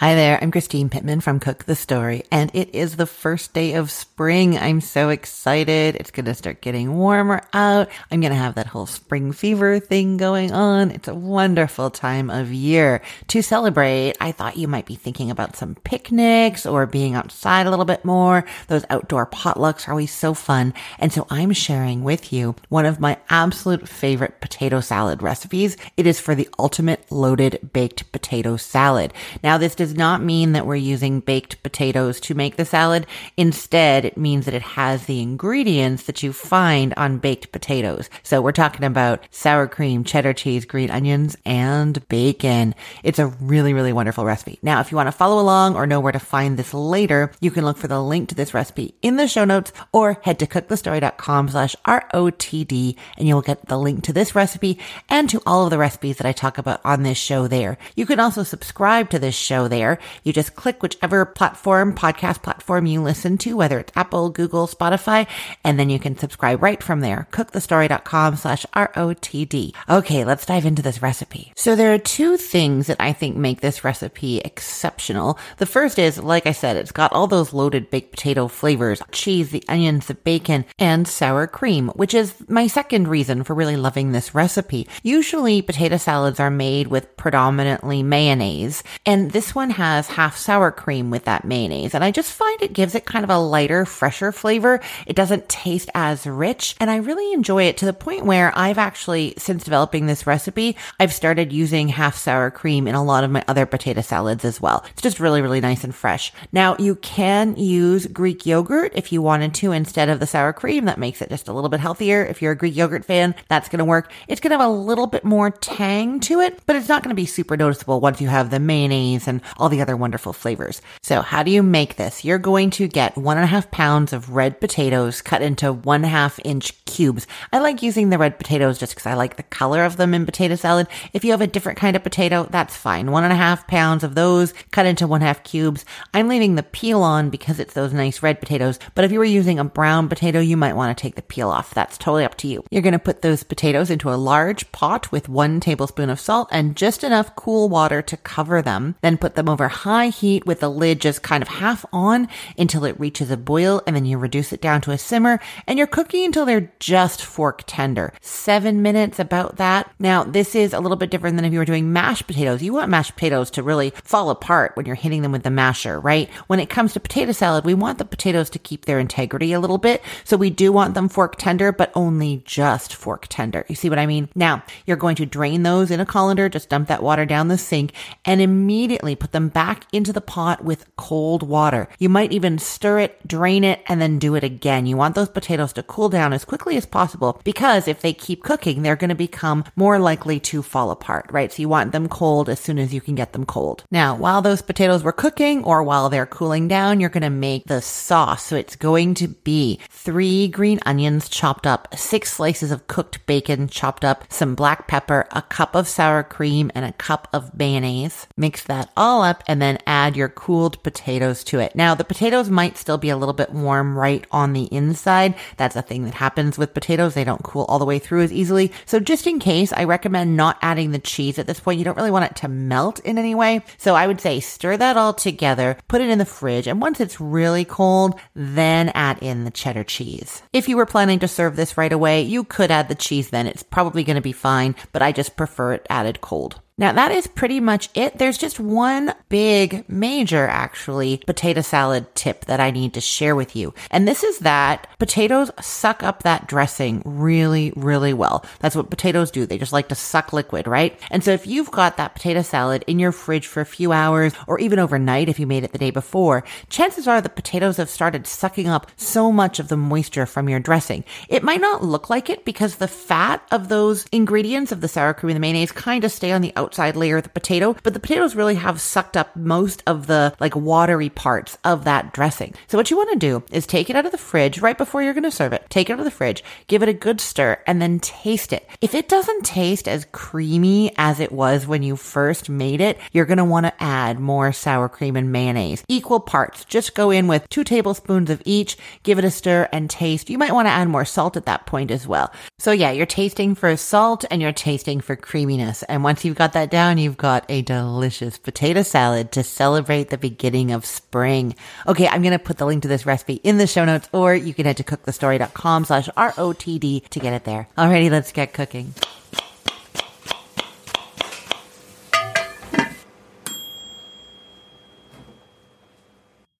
Hi there, I'm Christine Pittman from Cook the Story, and it is the first day of spring. I'm so excited. It's going to start getting warmer out. I'm going to have that whole spring fever thing going on. It's a wonderful time of year to celebrate. I thought you might be thinking about some picnics or being outside a little bit more. Those outdoor potlucks are always so fun. And so I'm sharing with you one of my absolute favorite potato salad recipes. It is for the ultimate loaded baked potato salad. Now, this does does not mean that we're using baked potatoes to make the salad. Instead, it means that it has the ingredients that you find on baked potatoes. So we're talking about sour cream, cheddar cheese, green onions, and bacon. It's a really, really wonderful recipe. Now, if you want to follow along or know where to find this later, you can look for the link to this recipe in the show notes or head to cookthestory.com slash ROTD and you'll get the link to this recipe and to all of the recipes that I talk about on this show there. You can also subscribe to this show there there. You just click whichever platform, podcast platform you listen to, whether it's Apple, Google, Spotify, and then you can subscribe right from there. Cookthestory.com slash R-O-T-D. Okay, let's dive into this recipe. So there are two things that I think make this recipe exceptional. The first is, like I said, it's got all those loaded baked potato flavors, cheese, the onions, the bacon, and sour cream, which is my second reason for really loving this recipe. Usually potato salads are made with predominantly mayonnaise, and this one has half sour cream with that mayonnaise, and I just find it gives it kind of a lighter, fresher flavor. It doesn't taste as rich, and I really enjoy it to the point where I've actually, since developing this recipe, I've started using half sour cream in a lot of my other potato salads as well. It's just really, really nice and fresh. Now, you can use Greek yogurt if you wanted to instead of the sour cream. That makes it just a little bit healthier. If you're a Greek yogurt fan, that's going to work. It's going to have a little bit more tang to it, but it's not going to be super noticeable once you have the mayonnaise and all the other wonderful flavors. So how do you make this? You're going to get one and a half pounds of red potatoes cut into one half inch cubes. I like using the red potatoes just because I like the color of them in potato salad. If you have a different kind of potato, that's fine. One and a half pounds of those cut into one half cubes. I'm leaving the peel on because it's those nice red potatoes. But if you were using a brown potato, you might want to take the peel off. That's totally up to you. You're going to put those potatoes into a large pot with one tablespoon of salt and just enough cool water to cover them. Then put them over high heat with the lid just kind of half on until it reaches a boil and then you reduce it down to a simmer and you're cooking until they're just fork tender. Seven minutes about that. Now, this is a little bit different than if you were doing mashed potatoes. You want mashed potatoes to really fall apart when you're hitting them with the masher, right? When it comes to potato salad, we want the potatoes to keep their integrity a little bit. So we do want them fork tender, but only just fork tender. You see what I mean? Now, you're going to drain those in a colander, just dump that water down the sink and immediately put them back into the pot with cold water. You might even stir it, drain it, and then do it again. You want those potatoes to cool down as quickly as possible because if they keep cooking, they're going to become more likely to fall apart, right? So you want them cold as soon as you can get them cold. Now, while those potatoes were cooking or while they're cooling down, you're going to make the sauce. So it's going to be three green onions chopped up, six slices of cooked bacon chopped up, some black pepper, a cup of sour cream, and a cup of mayonnaise. Mix that all up and then add your cooled potatoes to it. Now, the potatoes might still be a little bit warm right on the inside. That's a thing that happens with potatoes. They don't cool all the way through as easily. So just in case, I recommend not adding the cheese at this point. You don't really want it to melt in any way. So I would say stir that all together, put it in the fridge, and once it's really cold, then add in the cheddar cheese. If you were planning to serve this right away, you could add the cheese then. It's probably going to be fine, but I just prefer it added cold. Now that is pretty much it. There's just one big, major actually potato salad tip that I need to share with you. And this is that potatoes suck up that dressing really, really well. That's what potatoes do. They just like to suck liquid, right? And so if you've got that potato salad in your fridge for a few hours or even overnight if you made it the day before, chances are the potatoes have started sucking up so much of the moisture from your dressing. It might not look like it because the fat of those ingredients of the sour cream and the mayonnaise kind of stay on the outside outside layer of the potato, but the potatoes really have sucked up most of the like watery parts of that dressing. So what you want to do is take it out of the fridge right before you're going to serve it. Take it out of the fridge, give it a good stir, and then taste it. If it doesn't taste as creamy as it was when you first made it, you're going to want to add more sour cream and mayonnaise. Equal parts. Just go in with two tablespoons of each, give it a stir and taste. You might want to add more salt at that point as well. So yeah, you're tasting for salt and you're tasting for creaminess. And once you've got down, you've got a delicious potato salad to celebrate the beginning of spring. Okay, I'm going to put the link to this recipe in the show notes or you can head to cookthestory.com slash ROTD to get it there. Alrighty, let's get cooking.